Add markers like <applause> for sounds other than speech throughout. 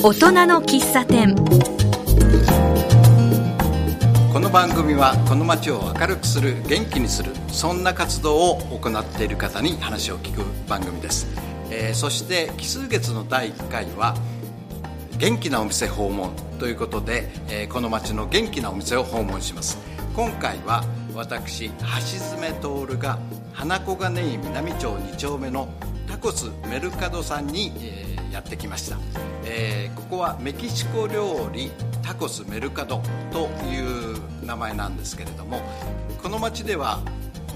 大人の喫茶店。この番組はこの街を明るくする元気にするそんな活動を行っている方に話を聞く番組です、えーそして奇数月の第1回は元気なお店訪問ということで、えーこの街の元気なお店を訪問します。今回は私橋爪徹が花小金井南町2丁目のタコスメルカドさんに、えーやってきました、えーここはメキシコ料理タコスメルカドという名前なんですけれどもこの町では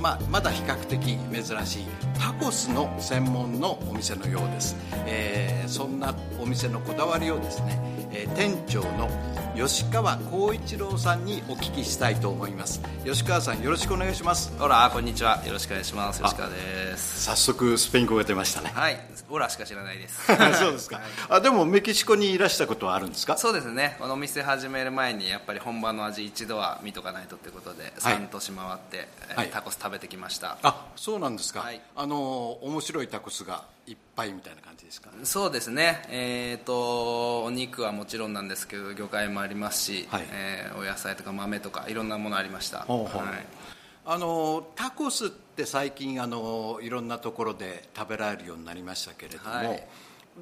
まあ、まだ比較的珍しいタコスの専門のお店のようです、えーそんなお店のこだわりをですね、えー店長の吉川光一郎さんにお聞きしたいと思います。吉川さんよろしくお願いします。オラこんにちは。よろしくお願いします。吉川です。早速スペイン語が出ましたね。はい。オラしか知らないです。<laughs> そうですか、あでもメキシコにいらしたことはあるんですか？そうですね。このお店始める前にやっぱり本場の味一度は見とかないとってことで3都市回って、えーはい。タコス食べてきました。あそうなんですか、はい。あの面白いタコスがいっぱいみたいな感じですか？そうですね。えっ、とお肉はもちろんなんですけど魚介もありますし、はい。えーお野菜とか豆とかいろんなものありました。ほうほう。はい。あのタコスって最近あのいろんなところで食べられるようになりましたけれども、はい。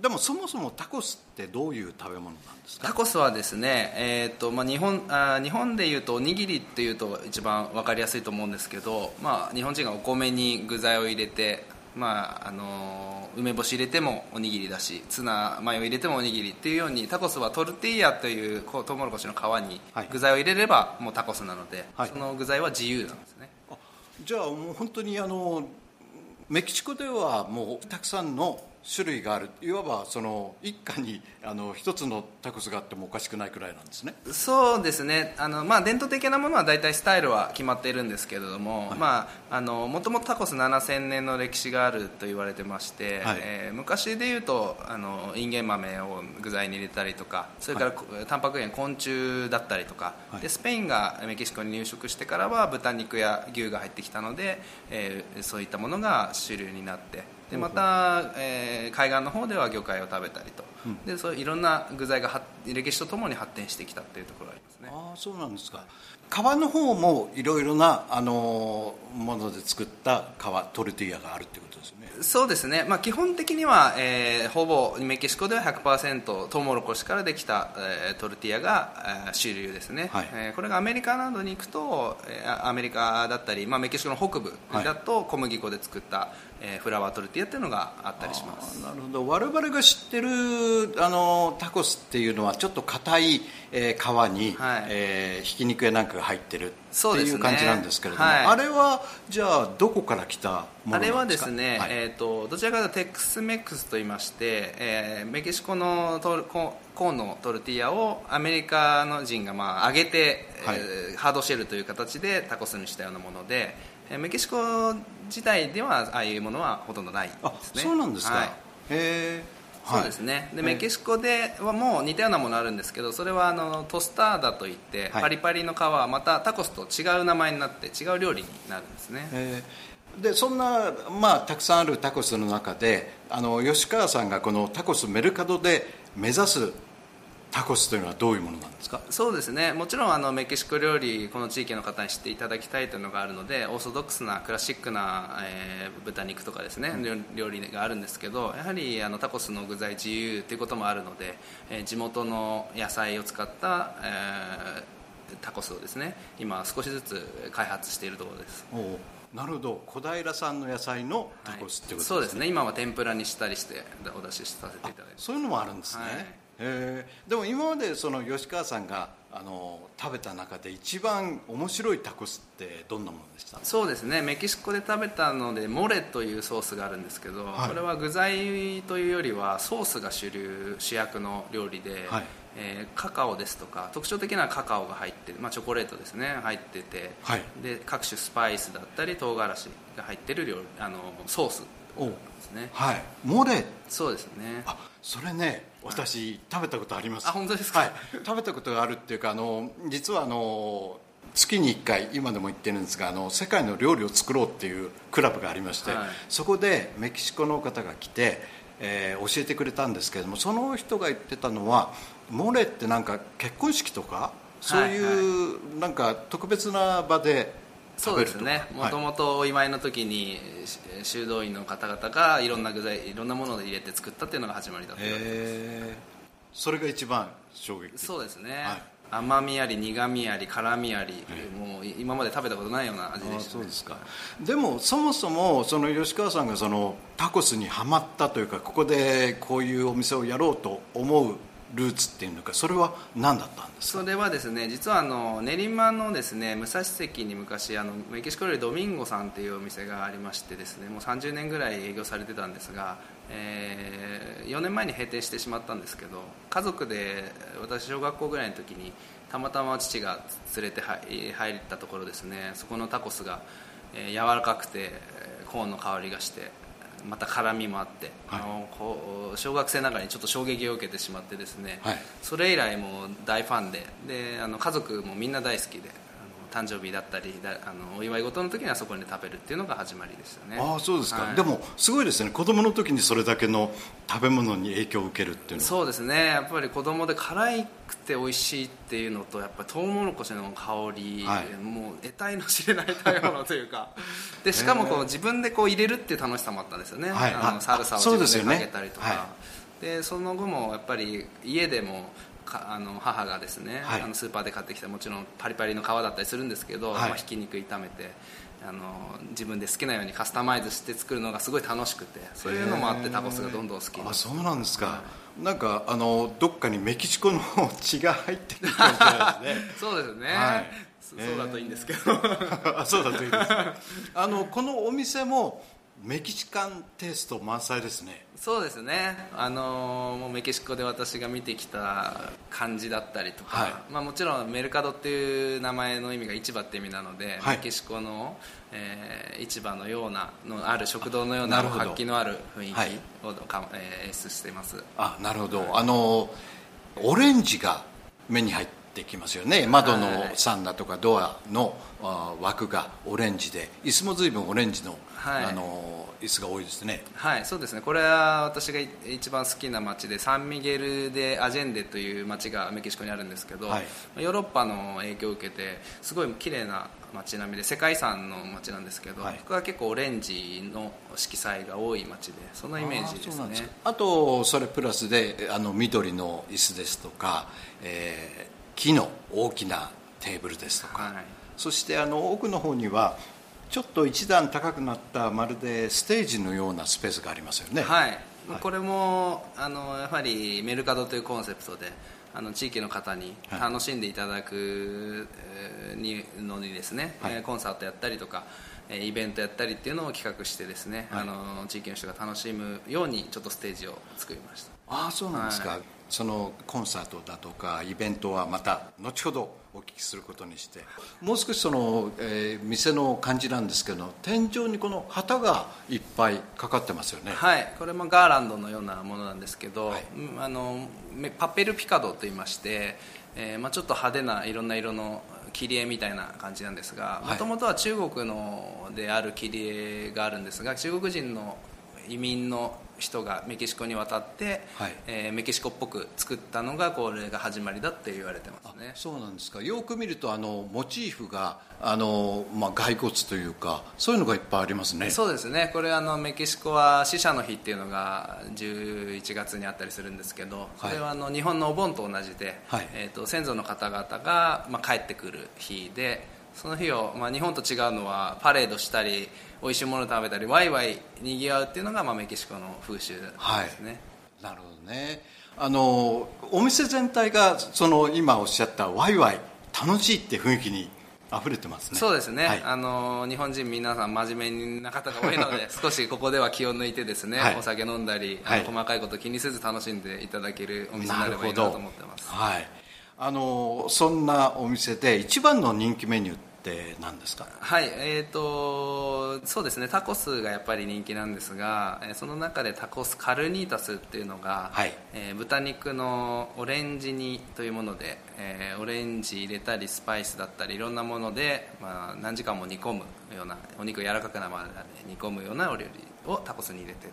でもそもそもタコスってどういう食べ物なんですか？タコスはですね、えーとまあ、日本あー日本でいうとおにぎりっていうと一番分かりやすいと思うんですけど、まあ、日本人がお米に具材を入れて、まああのー梅干し入れてもおにぎりだしツナマヨ入れてもおにぎりっていうようにタコスはトルティーヤというこうトウモロコシの皮にはい。具材を入れればもうタコスなので、はい。その具材は自由なんですね。あじゃあもう本当にあのメキシコではもうたくさんの種類がある。いわばその一家にあの一つのタコスがあってもおかしくないくらいなんですね。そうですね。あの、まあ、伝統的なものは大体スタイルは決まっているんですけれども、まあ、あのもともとタコス7000年の歴史があると言われてまして、はい。えー昔でいうとあのインゲン豆を具材に入れたりとかそれから、タンパク源昆虫だったりとか、はい。でスペインがメキシコに入植してからは豚肉や牛が入ってきたので、えーそういったものが主流になってでまた、えー海岸の方では魚介を食べたりと、でそういろんな具材がは歴史とともに発展してきたというところがありますね。ああそうなんですか。皮の方もいろいろなあのもので作った皮トルティーヤがあるってことですよね。そうですね、まあ、基本的には、えーほぼメキシコでは100%トウモロコシからできた、えートルティーヤが、えー主流ですね、はい。えーこれがアメリカなどに行くと、えーアメリカだったり、まあ、メキシコの北部だと小麦粉で作った、えーフラワートルティーヤっていうのがあったりします。なるほど。我々が知ってるあのタコスっていうのはちょっと硬い、えー皮に、はい。えーひき肉やなんかが入ってるっていう感じなんですけれども、はい。あれはじゃあどこから来たものですか？れはですね、はい。えー、とどちらかというとテックスメックスと言いまして、えーメキシコのトルココーンのトルティーヤをアメリカの人がまあ揚げて、はい。えーハードシェルという形でタコスにしたようなもので、えーメキシコ自体ではああいうものはほとんどないあですね。そうなんですか、はい。へえそうですね、でメキシコではもう似たようなものあるんですけどそれはあのトスターダといって、はい。パリパリの皮はまたタコスと違う名前になって違う料理になるんですね、えーでそんな、まあ、たくさんあるタコスの中であの吉川さんがこのタコスメルカドで目指すタコスというのはどういうものなんですか？そうですね。もちろんあのメキシコ料理この地域の方に知っていただきたいというのがあるのでオーソドックスなクラシックな、えー豚肉とかですね、料料理があるんですけどやはりあのタコスの具材自由ということもあるので、えー地元の野菜を使った、えータコスをですね今少しずつ開発しているところです。なるほど。小平産の野菜のタコスってことですね、そうですね。今は天ぷらにしたりしてお出しさせていただいて。そういうのもあるんですね、はいへー。でも今までその吉川さんがあの食べた中で一番面白いタコスってどんなものでした？そうですね。メキシコで食べたのでモレというソースがあるんですけど、はい。これは具材というよりはソースが主流主役の料理で、はい。えーカカオですとか特徴的なカカオが入ってる、まあ、チョコレートですね。入ってて、はい。で各種スパイスだったり唐辛子が入ってる料理あのソースですね。はい。モレ。そうですね。あそれね私、食べたことあります。あ本当ですか？はい、食べたことがあるっていうかあの実はあの月に1回今でも行ってるんですがあの世界の料理を作ろうっていうクラブがありまして、はい。そこでメキシコの方が来てえー、教えてくれたんですけれどもその人が言ってたのはモレってなんか結婚式とかそういうなんか特別な場でそうですね。もともとお祝いの時に修道院の方々がいろんな具材いろんなものを入れて作ったっていうのが始まりだったそれが一番衝撃。そうですね、はい。甘みあり苦みあり辛みあり、もう今まで食べたことないような味でした、ね、そうですか。でもそもそもその吉川さんがそのタコスにはまったというかここでこういうお店をやろうと思うルーツっていうのかそれは何だったんですそれはですね実はあの練馬のですね武蔵関に昔あのメキシコ料理ドミンゴさんっていうお店がありましてですねもう30年ぐらい営業されてたんですが、えー、4年前に閉店してしまったんですけど家族で私小学校ぐらいの時にたまたま父が連れて入ったところですねそこのタコスが、えー、柔らかくてコーンの香りがしてまた絡みもあって、はい、あのこう小学生ながらにちょっと衝撃を受けてしまってですね、はい、それ以来も大ファンでであの家族もみんな大好きで誕生日だったりだあのお祝い事の時にはそこで食べるっていうのが始まりでしたね。ああそうですか、はい、でもすごいですね。子供の時にそれだけの食べ物に影響を受けるっていうのそうですね。やっぱり子供で辛くて美味しいっていうのとやっぱりトウモロコシの香り、はい、もう得体の知れない食べ物というか。<laughs> でしかもこう自分でこう入れるっていう楽しさもあったんですよね、はい、あのサルサを自分でかけたりとか。でその後もやっぱり家でもあの母がですね、はい、あのスーパーで買ってきたもちろんパリパリの皮だったりするんですけど、はい、まあ、ひき肉炒めてあの自分で好きなようにカスタマイズして作るのがすごい楽しくてそういうのもあってタコスがどんどん好きにあそうなんですか、はい、なんかあのどっかにメキシコの血が入ってる感じですね。<laughs> そうですね、はい、そうだといいんですけど。あそうだといいですあのこのお店もメキシカンテイスト満載ですね。そうですね。あのもうメキシコで私が見てきた感じだったりとか、はい、まあ、もちろんメルカドっていう名前の意味が市場って意味なので、はい、メキシコの、えー、市場のようなのある食堂のような活気のある雰囲気をか、えー、演出しています。あなるほど、あのオレンジが目に入ってきますよね。窓のサンダとかドアの枠がオレンジで。椅子も随分オレンジのはい、あの椅子が多いですね。はいそうですね。これは私が一番好きな街でサンミゲル・でアジェンデという街がメキシコにあるんですけど、はい、ヨーロッパの影響を受けてすごい綺麗な街並みで世界遺産の街なんですけど、はい、ここは結構オレンジの色彩が多い街でそのイメージですね。あとそれプラスであの緑の椅子ですとか、えー、木の大きなテーブルですとか、はい、そしてあの奥の方にはちょっと一段高くなったまるでステージのようなスペースがありますよね。はい、これもあのやはりメルカドというコンセプトであの地域の方に楽しんでいただくにのにですね、はい、コンサートやったりとかイベントやったりっていうのを企画してですね、はい、あの地域の人が楽しむようにちょっとステージを作りました。ああそうなんですか、はい、そのコンサートだとかイベントはまた後ほどお聞きすることにして。もう少しその、えー、店の感じなんですけど天井にこの旗がいっぱいかかってますよね。はい。これもガーランドのようなものなんですけど、はい、あのパペルピカドといいまして、えーまあ、ちょっと派手ないろんな色の切り絵みたいな感じなんですがもともとは中国のである切り絵があるんですが中国人の移民の人がメキシコに渡って、はい、えー、メキシコっぽく作ったのがこれが始まりだって言われてますね。そうなんですか。よく見るとあのモチーフがあの、まあ、骸骨というかそういうのがいっぱいありますね。そうですね。これあのメキシコは死者の日っていうのが11月にあったりするんですけどそれはあの日本のお盆と同じで、はい、えーと、先祖の方々が、まあ、帰ってくる日でその日を、まあ、日本と違うのはパレードしたり美味しいもの食べたりワイワイにぎわうっていうのが、まあ、メキシコの風習ですね、はい、なるほどね。あのお店全体がその今おっしゃったワイワイ楽しいって雰囲気に溢れてますね。そうですね、はい、あの日本人皆さん真面目な方が多いので少しここでは気を抜いてですね、はい、お酒飲んだり、はい、細かいこと気にせず楽しんでいただけるお店になればいいなと思ってます。はいあのそんなお店で一番の人気メニューって何ですか？はいえーと、そうですねタコスがやっぱり人気なんですがその中でタコスカルニータスっていうのが、はい、えー、豚肉のオレンジ煮というもので、えー、オレンジ入れたりスパイスだったりいろんなもので、まあ、何時間も煮込むようなお肉柔らかくなまで煮込むようなお料理をタコスに入れて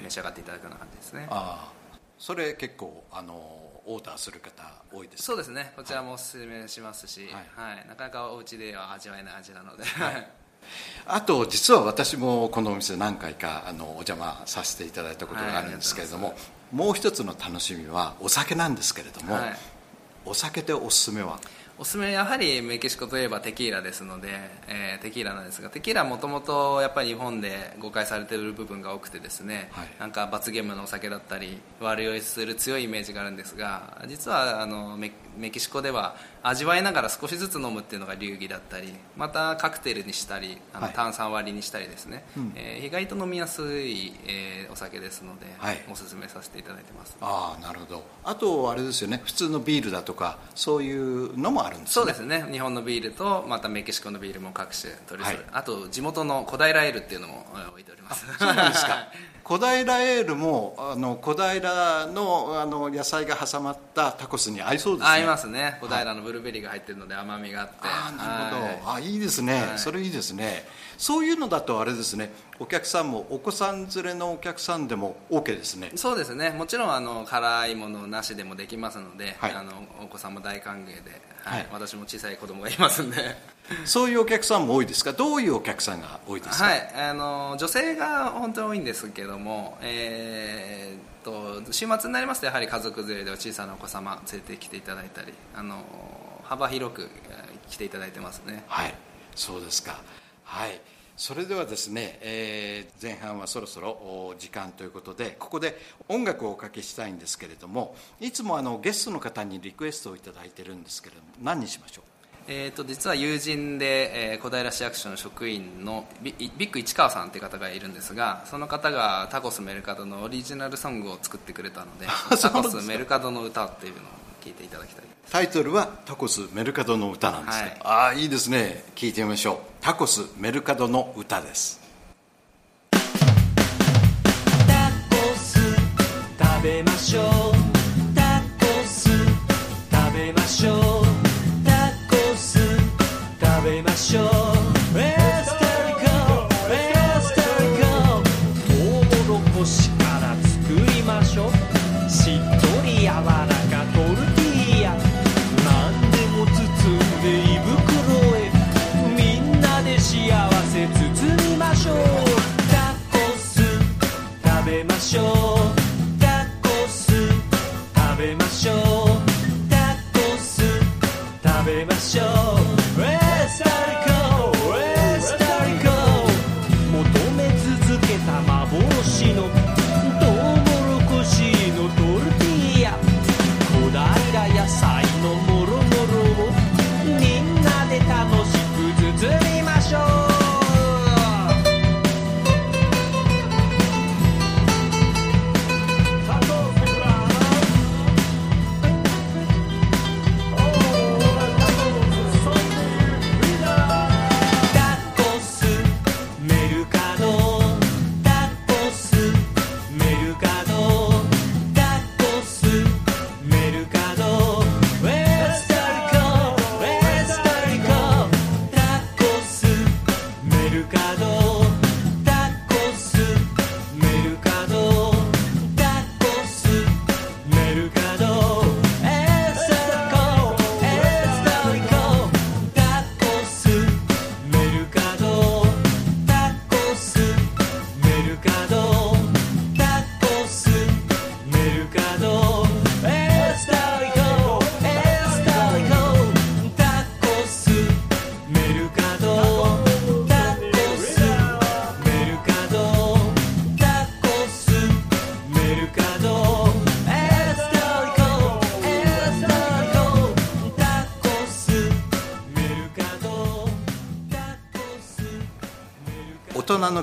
召し上がっていただくような感じですね、ああそれ結構あのオーダーする方多いですそうですね。こちらもおすすめしますし、はい、なかなかお家では味わえない味なので、はい。あと実は私もこのお店何回かあのお邪魔させていただいたことがあるんですけれども、はい、もう一つの楽しみはお酒なんですけれども、はい、お酒でおすすめは？おすすめやはりメキシコといえばテキーラですので、えー、テキーラなんですがテキーラはもともとやっぱり日本で誤解されている部分が多くてですね、はい、なんか罰ゲームのお酒だったり悪酔いする強いイメージがあるんですが実はあのメメキシコでは味わいながら少しずつ飲むっていうのが流儀だったりまたカクテルにしたりあの炭酸割りにしたりですね、はい、えー、意外と飲みやすい、えー、お酒ですので、はい、おすすめさせていただいてます。ああなるほど。あとあれですよね。普通のビールだとかそういうのもあるんですね。そうですね。日本のビールとまたメキシコのビールも各種取り揃え、はい、あと地元の小平エールっていうのも置いております。そうなんですか <laughs> 小平エールもあの小平のあの野菜が挟まったタコスに合いそうですね。合いますね。小平のブルーベリーが入ってるので甘みがあって、ああなるほど、はい、あいいですね、はい、それいいですねそういうのだとあれですね。お客さんもお子さん連れのお客さんでも OK ですね。そうですね。もちろんあの辛いものなしでもできますので、はい、あのお子さんも大歓迎で、はい、私も小さい子供がいますんで。<laughs> そういうお客さんも多いですか？どういうお客さんが多いですか、はい、あの女性が本当に多いんですけども、えー、と週末になりますとやはり家族連れで小さなお子様連れてきていただいたりあの幅広く来ていただいてますね。はい。そうですか。はいそれではですね、えー、前半はそろそろ時間ということでここで音楽をおかけしたいんですけれどもいつもあのゲストの方にリクエストを頂いてるんですけれども何にしましょう？えーと、実は友人で、えー、小平市役所の職員のビビッグ市川さんという方がいるんですがその方がタコスメルカドのオリジナルソングを作ってくれたのでタコスメルカドの歌っていうのを聞いていただきたい。タイトルはタコスメルカドの歌なんですか、はい、ああいいですね。聞いてみましょう。タコスメルカドの歌です。タコス食べましょう。タコス食べましょう。タコス食べましょうの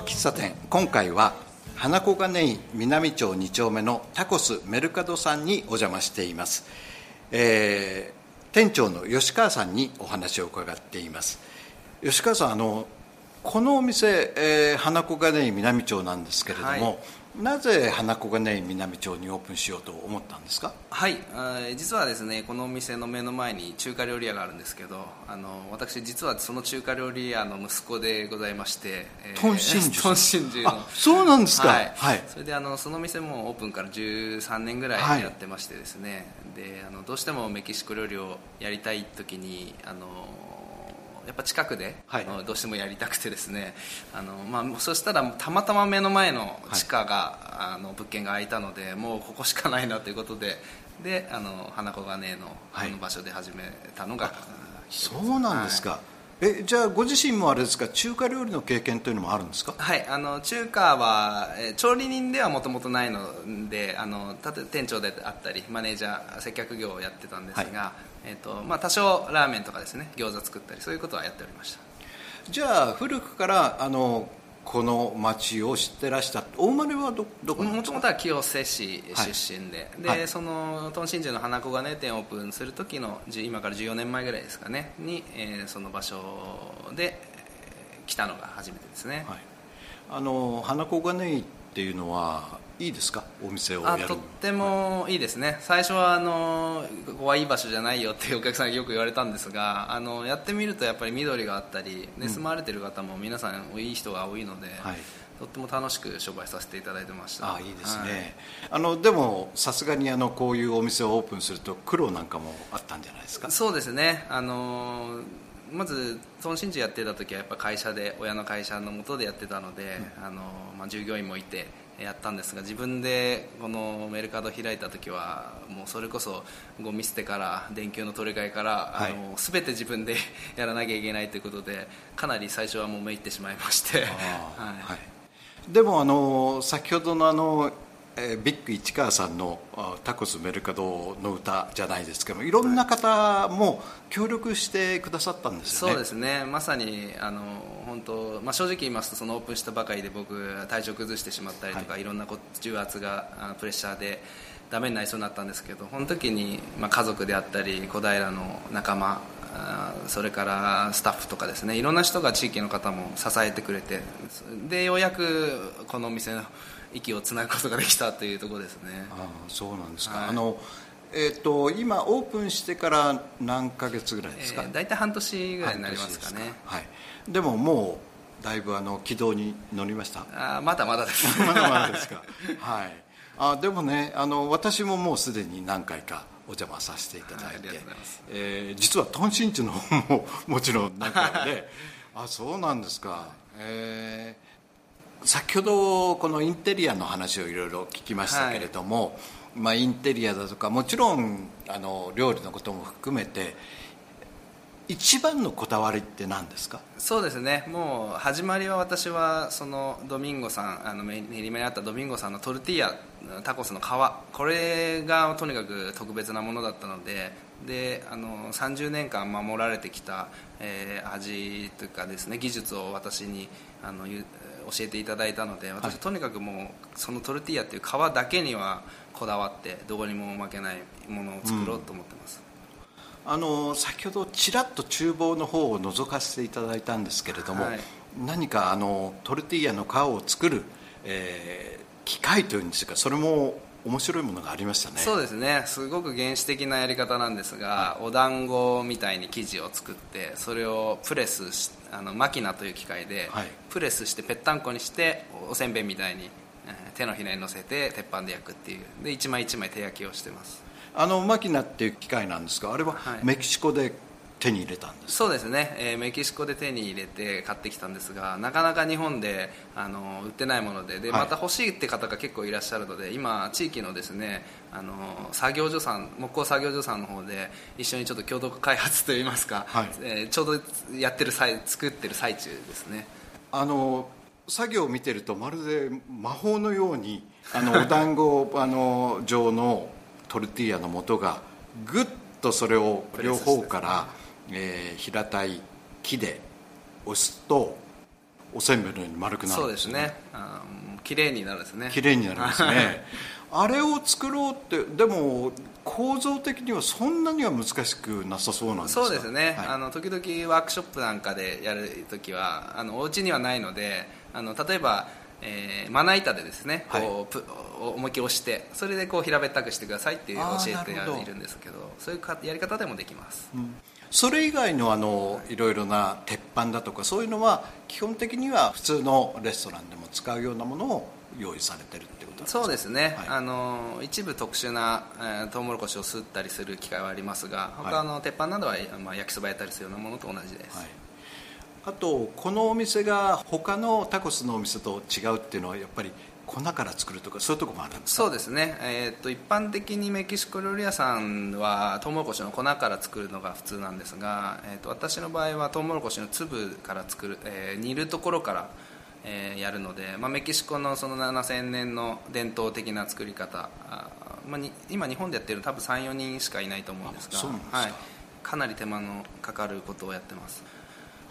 喫茶店。今回は花子金井南町2丁目のタコスメルカドさんにお邪魔しています、えー、店長の吉川さんにお話を伺っています。吉川さんあのこのお店、えー、花子金井南町なんですけれども、はい。なぜ花子がね南町にオープンしようと思ったんですか？はい実はですねこのお店の目の前に中華料理屋があるんですけどあの私実はその中華料理屋の息子でございまして、えートンシンジュトンシンジュの。あそうなんですか。はい、はい。それであのその店もオープンから13年ぐらはいい。やってましてですね、であのどうしてもメキシコ料理をやりたい時にあのやっぱ近くで、はい。どうしてもやりたくてですね。あの、まあ、そしたらたまたま目の前の地下が、あの物件が空いたのでもうここしかないなということでであの花子金のの場所で始めたのが、そうなんですか、えじゃあご自身もあれですか中華料理の経験というのもあるんですか？はい、あの中華は、えー調理人ではもともとないのであの店長であったりマネージャー接客業をやってたんですが、えーとまあ、多少ラーメンとかですね餃子作ったりそういうことはやっておりました。じゃあ古くからあのこの町を知ってらしたお生まれはどどこもともとは清瀬市出身で,、ではい。その東真珠の花子金店オープンする時の今から14年前ぐらいですかねに、えーその場所で、えー来たのが初めてですね、はい、あの花子金井っていうのはいいですか？お店をやるあとってもいいですね。最初はあのここはいい場所じゃないよっていうお客さんによく言われたんですがあのやってみるとやっぱり緑があったりで住まわれてる方も皆さんいい人が多いので、はい。とっても楽しく商売させていただいてました。あいいですね、はい。あのでもさすがにあのこういうお店をオープンすると苦労なんかもあったんじゃないですか？そうですね。あのまず孫真珠やってた時はやっぱ会社で親の会社の下でやってたので、あのまあ、従業員もいてやったんですが自分でこのメルカド開いた時はもうそれこそゴミ捨てから電球の取り替えから、はい。あの全て自分で <laughs> やらなきゃいけないということでかなり最初はもうめいってしまいまして、<laughs> はい。でもあの先ほどのあの、えービッグ市川さんのあタコスメルカドの歌じゃないですけどもいろんな方も協力してくださったんですよね。そうですね。まさにあの本当、まあ、正直言いますとそのオープンしたばかりで僕体調崩してしまったりとか、はい。い、ろんなこ重圧があプレッシャーでダメになりそうになったんですけどこの時に、まあ、家族であったり小平の仲間あそれからスタッフとかですねいろんな人が地域の方も支えてくれてでようやくこのお店の息をつなぐことができたというところですね。ああそうなんですか、はい。あのえー、と今オープンしてから何ヶ月ぐらいですか、えー大体半年ぐらいになりますかね。はい、でももうだいぶあの軌道に乗りました？あーまだまだです。<laughs> まだまだですか。はい。あでもねあの私ももうすでに何回かお邪魔させていただいて、はいえー実はトンシンチュの方ももちろん何回かで。あそうなんですか。えー先ほどこのインテリアの話をいろいろ聞きましたけれども、まあ、インテリアだとかもちろんあの料理のことも含めて一番のこだわりって何ですか？そうですね。もう始まりは私はそのドミンゴさんあの練り目にあったドミンゴさんのトルティーヤタコスの皮。これがとにかく特別なものだったのでであの30年間守られてきた、えー味というかですね技術を私にあのゆ教えていただいたので私はとにかくもうそのトルティーヤっていう皮だけにはこだわってどこにも負けないものを作ろうと思ってます、あの先ほどちらっと厨房の方を覗かせていただいたんですけれども、はい。何かあのトルティーヤの皮を作る、えー機械というんですかそれも面白いものがありましたね。そうですね。すごく原始的なやり方なんですが、お団子みたいに生地を作ってそれをプレスしあのマキナという機械で、はい。プレスしてぺったんこにしておせんべいみたいに、えー手のひらに乗せて鉄板で焼くっていう。で一枚一枚手焼きをしてますあのマキナっていう機械なんですがあれははい。メキシコで手に入れたんです、そうですね、えーメキシコで手に入れて買ってきたんですがなかなか日本であの売ってないもので。ではい。また欲しいって方が結構いらっしゃるので今地域のですねあの作業所さん木工作業所さんの方で一緒にちょっと共同開発といいますか、はい。えーちょうどやってる際作ってる最中ですね。あの作業を見てるとまるで魔法のようにあのお団子あの状のトルティーヤの素がぐっとそれを両方から、えー平たい木で押すとおせんべいのように丸くなるそうんですね。ですね。あの綺麗になるんですね。綺麗になりますね。<laughs> あれを作ろうってでも構造的にはそんなには難しくなさそうなんですかそうですね、はい。あの時々ワークショップなんかでやるときはあのお家にはないのであの例えばえーまな板でですねはい。こうプ思いっきり押してそれでこう平べったくしてくださいっていう教えているんですけどそういうかやり方でもできます、それ以外のあのいろいろな鉄板だとかそういうのは基本的には普通のレストランでも使うようなものを用意されてるってことなんですか？そうですね、はい。あの一部特殊な、えー、トウモロコシをすったりする機会はありますがはい。他の鉄板などは、まあ、焼きそばやったりするようなものと同じです、はい、あとこのお店が他のタコスのお店と違うっていうのはやっぱり粉から作るとかそういうところもあるんですか？そうですね、えー、と一般的にメキシコ料理屋さんはトウモロコシの粉から作るのが普通なんですが、えー、と私の場合はトウモロコシの粒から作る、えー煮るところから、えーやるので、まあ、メキシコのその7000年の伝統的な作り方まあ、に今日本でやってるの多分34人しかいないと思うんですがはい、かなり手間のかかることをやってます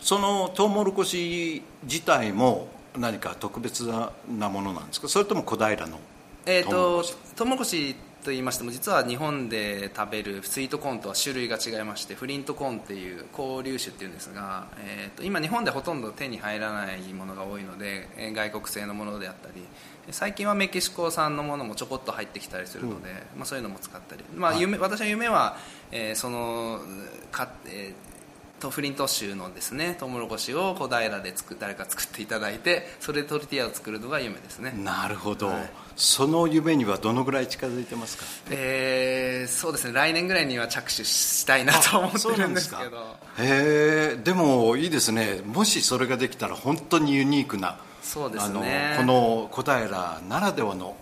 そのトウモロコシ自体も何か特別なものなんですか？それとも小平のえー、トウモロとコシ。トウモロコシと言いましても実は日本で食べるスイートコーンとは種類が違いましてフリントコーンっていう高粒種っていうんですが、えー、と今日本でほとんど手に入らないものが多いのでえー外国製のものであったり最近はメキシコ産のものもちょこっと入ってきたりするので、まあ、そういうのも使ったり、まあはい。夢私は夢は、えーそのか、えーとフリント州のですねトウモロコシを小平で作誰か作っていただいてそれでトルティーヤを作るのが夢ですね。なるほど、はい。その夢にはどのぐらい近づいてますか？えーそうですね。来年ぐらいには着手したいなと思ってるんですけど。へえでもいいですね。もしそれができたら本当にユニークなそうですね。あのこの小平ならではの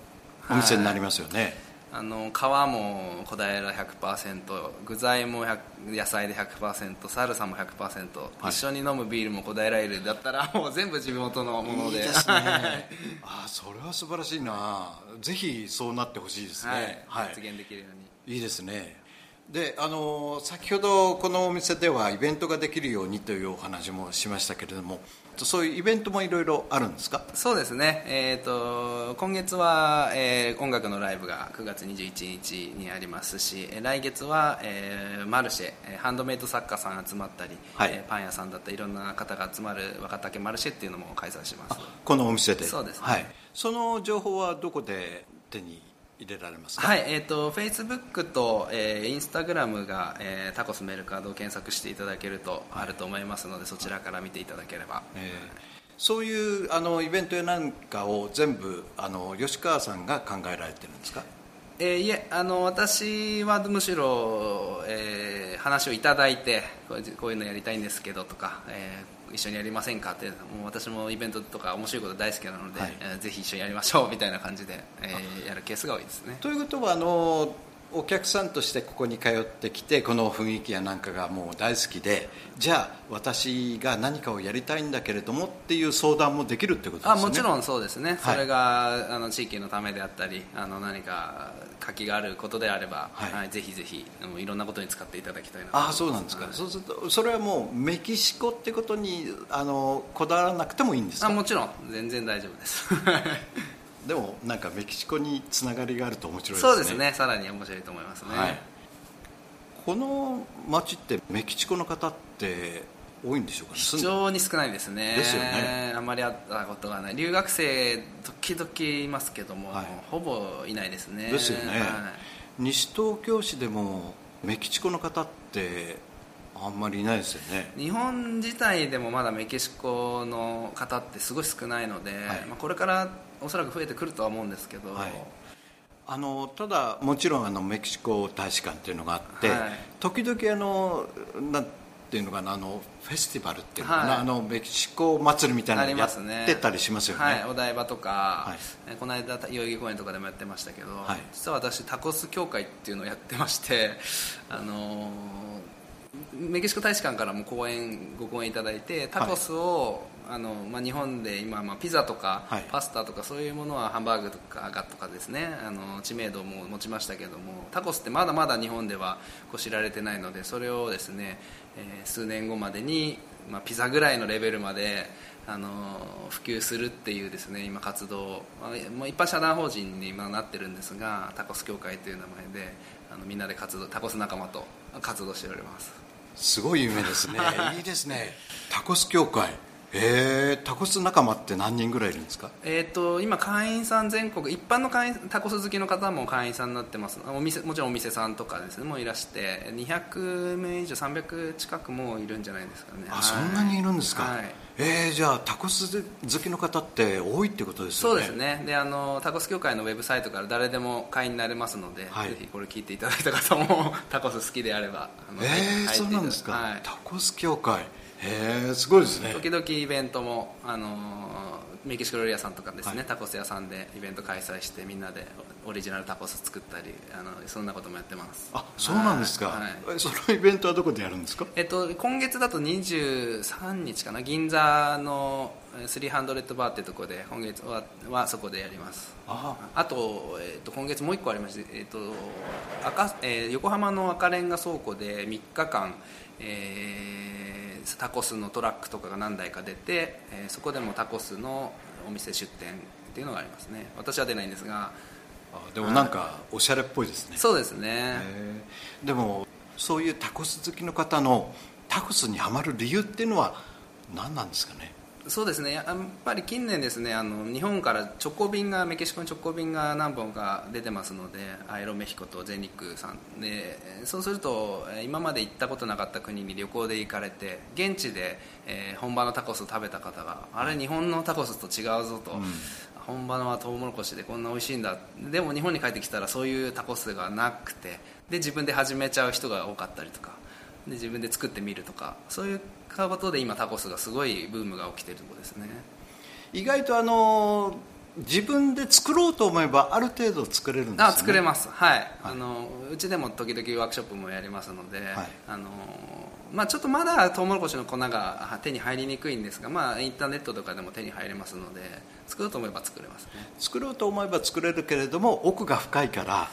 お店になりますよね、あの皮も小平100%具材も100野菜で100%サルサも100%、はい。一緒に飲むビールも小平エールだったら <laughs> もう全部地元のもので。いいですね。<laughs> あそれは素晴らしいな。ぜひそうなってほしいですね。はい、実現できるように。いいですね。であの先ほどこのお店ではイベントができるようにというお話もしましたけれどもそういうイベントもいろいろあるんですか？そうですね、えー、と今月は、えー音楽のライブが9月21日にありますしえー来月は、えーマルシェえーハンドメイド作家さん集まったり、はい。えーパン屋さんだったりいろんな方が集まる若竹マルシェっていうのも開催します。このお店で。そうですね。はい、その情報はどこで手に入れられますか？はい、えー、と Facebook と、えー、Instagram が、えータコスメルカードを検索していただけるとあると思いますので、そちらから見ていただければ。えーそういうあのイベントやなんかを全部あの吉川さんが考えられてるんですか？えーいえあの私はむしろ、えー話をいただいてこういうのやりたいんですけどとか、えー一緒にやりませんかってもう私もイベントとか面白いこと大好きなので、はい。えーぜひ一緒にやりましょうみたいな感じで、えーやるケースが多いですね。ということはあのお客さんとしてここに通ってきてこの雰囲気やなんかがもう大好きでじゃあ私が何かをやりたいんだけれどもっていう相談もできるってことですよね。あもちろんそうですね、はいそれがあの地域のためであったりあの何か活気があることであれば、はい。はいぜひぜひあのいろんなことに使っていただきたいなあそうなんですか、はい。そうするとそれはもうメキシコってことにあのこだわらなくてもいいんですかあもちろん全然大丈夫ですでもなんかメキシコにつながりがあると面白いですね。そうですね。さらに面白いと思いますね、はい。この町ってメキシコの方って多いんでしょうかね？非常に少ないですね。ですよね。あまり会ったことがない。留学生時々いますけども、はい。ほぼいないですね。ですよね、はい。西東京市でもメキシコの方ってあんまりいないですよね。日本自体でもまだメキシコの方ってすごい少ないので、まあ、これからおそらく増えてくるとは思うんですけど、はい。あのただもちろんあのメキシコ大使館っていうのがあって、はい。時々あのなんていうのかなあのフェスティバルっていうのかな、はい。あのメキシコ祭りみたいなのやってたりしますよね。はい、お台場とか、この間代々木公園とかでもやってましたけど、はい。実は私タコス協会っていうのをやってましてあのーメキシコ大使館からも講演ご講演いただいてタコスを、あのまあ、日本で今、まあ、ピザとか、はい。パスタとかそういうものはハンバーグとかガとかですね。あの知名度も持ちましたけどもタコスってまだまだ日本ではこう知られてないのでそれをですね、えー数年後までに、まあ、ピザぐらいのレベルまであの普及するっていうですね今活動を、まあまあ、一般社団法人に今なってるんですがタコス協会という名前であのみんなで活動タコス仲間と活動しておりますすごい夢ですね。<laughs> いいですね。タコス協会。えタコス仲間って何人ぐらいいるんですか？えー、と今会員さん全国一般の会員タコス好きの方も会員さんになってます。お店もちろんお店さんとかですねもういらして200名以上300近くもいるんじゃないですかね。あそんなにいるんですか、はいえー、じゃあタコス好きの方って多いってことですよね。そうですね。であのタコス協会のウェブサイトから誰でも会員になれますので、はい。ぜひこれ聞いていただいた方も <laughs> タコス好きであればあのえー、そうなんですか、はい。タコス協会。へえすごいですね。時々イベントもあのメキシコ料理屋さんとかですね、はい。タコス屋さんでイベント開催してみんなでオリジナルタコス作ったりあのそんなこともやってます。あそうなんですか、はい。そのイベントはどこでやるんですか？えっと、今月だと23日かな銀座のえー300バーってところで今月ははそこでやります。ああ。と,、えっと今月もう1個ありまして、えっと赤えー横浜の赤レンガ倉庫で3日間、えータコスのトラックとかが何台か出て、えーそこでもタコスのお店出店っていうのがありますね。私は出ないんですが。あでもなんかおしゃれっぽいですね。そうですね。でもそういうタコス好きの方のタコスにはまる理由っていうのは何なんですかね？そうですね。やっぱり近年ですねあの日本から直行便がメキシコに直行便が何本か出てますのでアイロメヒコと全日空さん。でそうするとえー今まで行ったことなかった国に旅行で行かれて現地で、えー本場のタコスを食べた方があれ日本のタコスと違うぞと、本場のはトウモロコシでこんな美味しいんだ。でも日本に帰ってきたらそういうタコスがなくてで自分で始めちゃう人が多かったりとかで自分で作ってみるとかそういうことで今タコスがすごいブームが起きてるところですね。意外とあの自分で作ろうと思えばある程度作れるんですよね。あ作れます。はい、あのうちでも時々ワークショップもやりますので、はい。あのまあ、ちょっとまだトウモロコシの粉が手に入りにくいんですが、まあ、インターネットとかでも手に入れますので作ろうと思えば作れますね。作ろうと思えば作れるけれども奥が深いから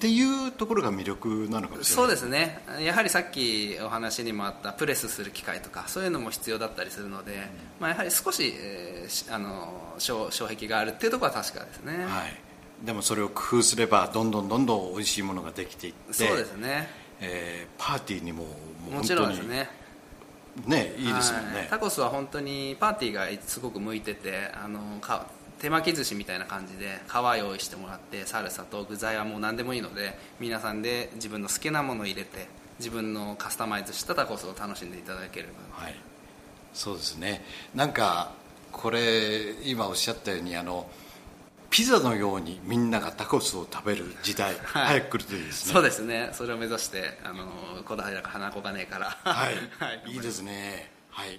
っていうところが魅力なのかもしれない。そうですね。やはりさっきお話にもあったプレスする機械とかそういうのも必要だったりするので、まあ、やはり少し、えーしあの障障壁があるっていうところは確かですね、はい、でもそれを工夫すればどんどんどんどん美味しいものができていってそうですね。えーパーティーにももちろんですね。ねいいですもんね、はい。タコスは本当にパーティーがすごく向いててあのか手巻き寿司みたいな感じで皮用意してもらってサルサと具材はもう何でもいいので皆さんで自分の好きなものを入れて自分のカスタマイズしたタコスを楽しんでいただければ。はい、そうですね。なんかこれ今おっしゃったようにあのピザのようにみんながタコスを食べる時代、<laughs> はい。早く来るといいですね。そうですね。それを目指してあの小平か花子がねえから。はい、<laughs> はい。いいですね。はい。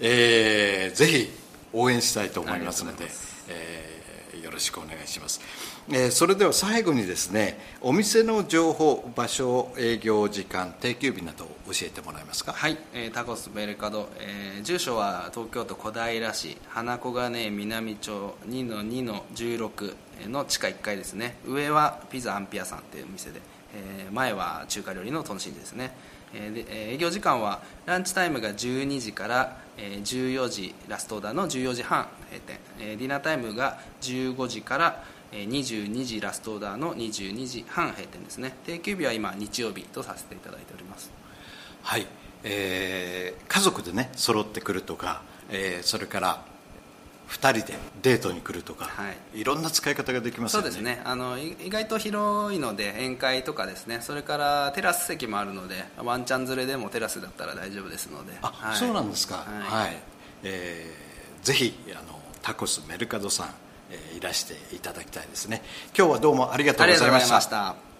えーぜひ応援したいと思いますのでえーよろしくお願いします、えーそれでは最後にですねお店の情報場所営業時間定休日などを教えてもらえますか？はい、えータコスベルカド、えー住所は東京都小平市花小金井南町2-2-16の地下1階ですね。上はピザアンピアさんっていうお店で、えー前は中華料理のトンシンですね、で営業時間はランチタイムが12時から、14時ラストオーダーの14時半閉店、ディナータイムが15時から22時ラストオーダーの22時半閉店ですね。定休日は今日曜日とさせていただいております。はい、えー家族でね揃ってくるとか、えーそれから2人でデートに来るとか、、はい。ろんな使い方ができますよね。そうですね。あのい意外と広いので宴会とかですね。それからテラス席もあるのでワンチャン連れでもテラスだったら大丈夫ですので。あ、はい。そうなんですか。はい。はい、えーぜひあのタコスメルカドさん、えーいらしていただきたいですね。今日はどうもありがとうございました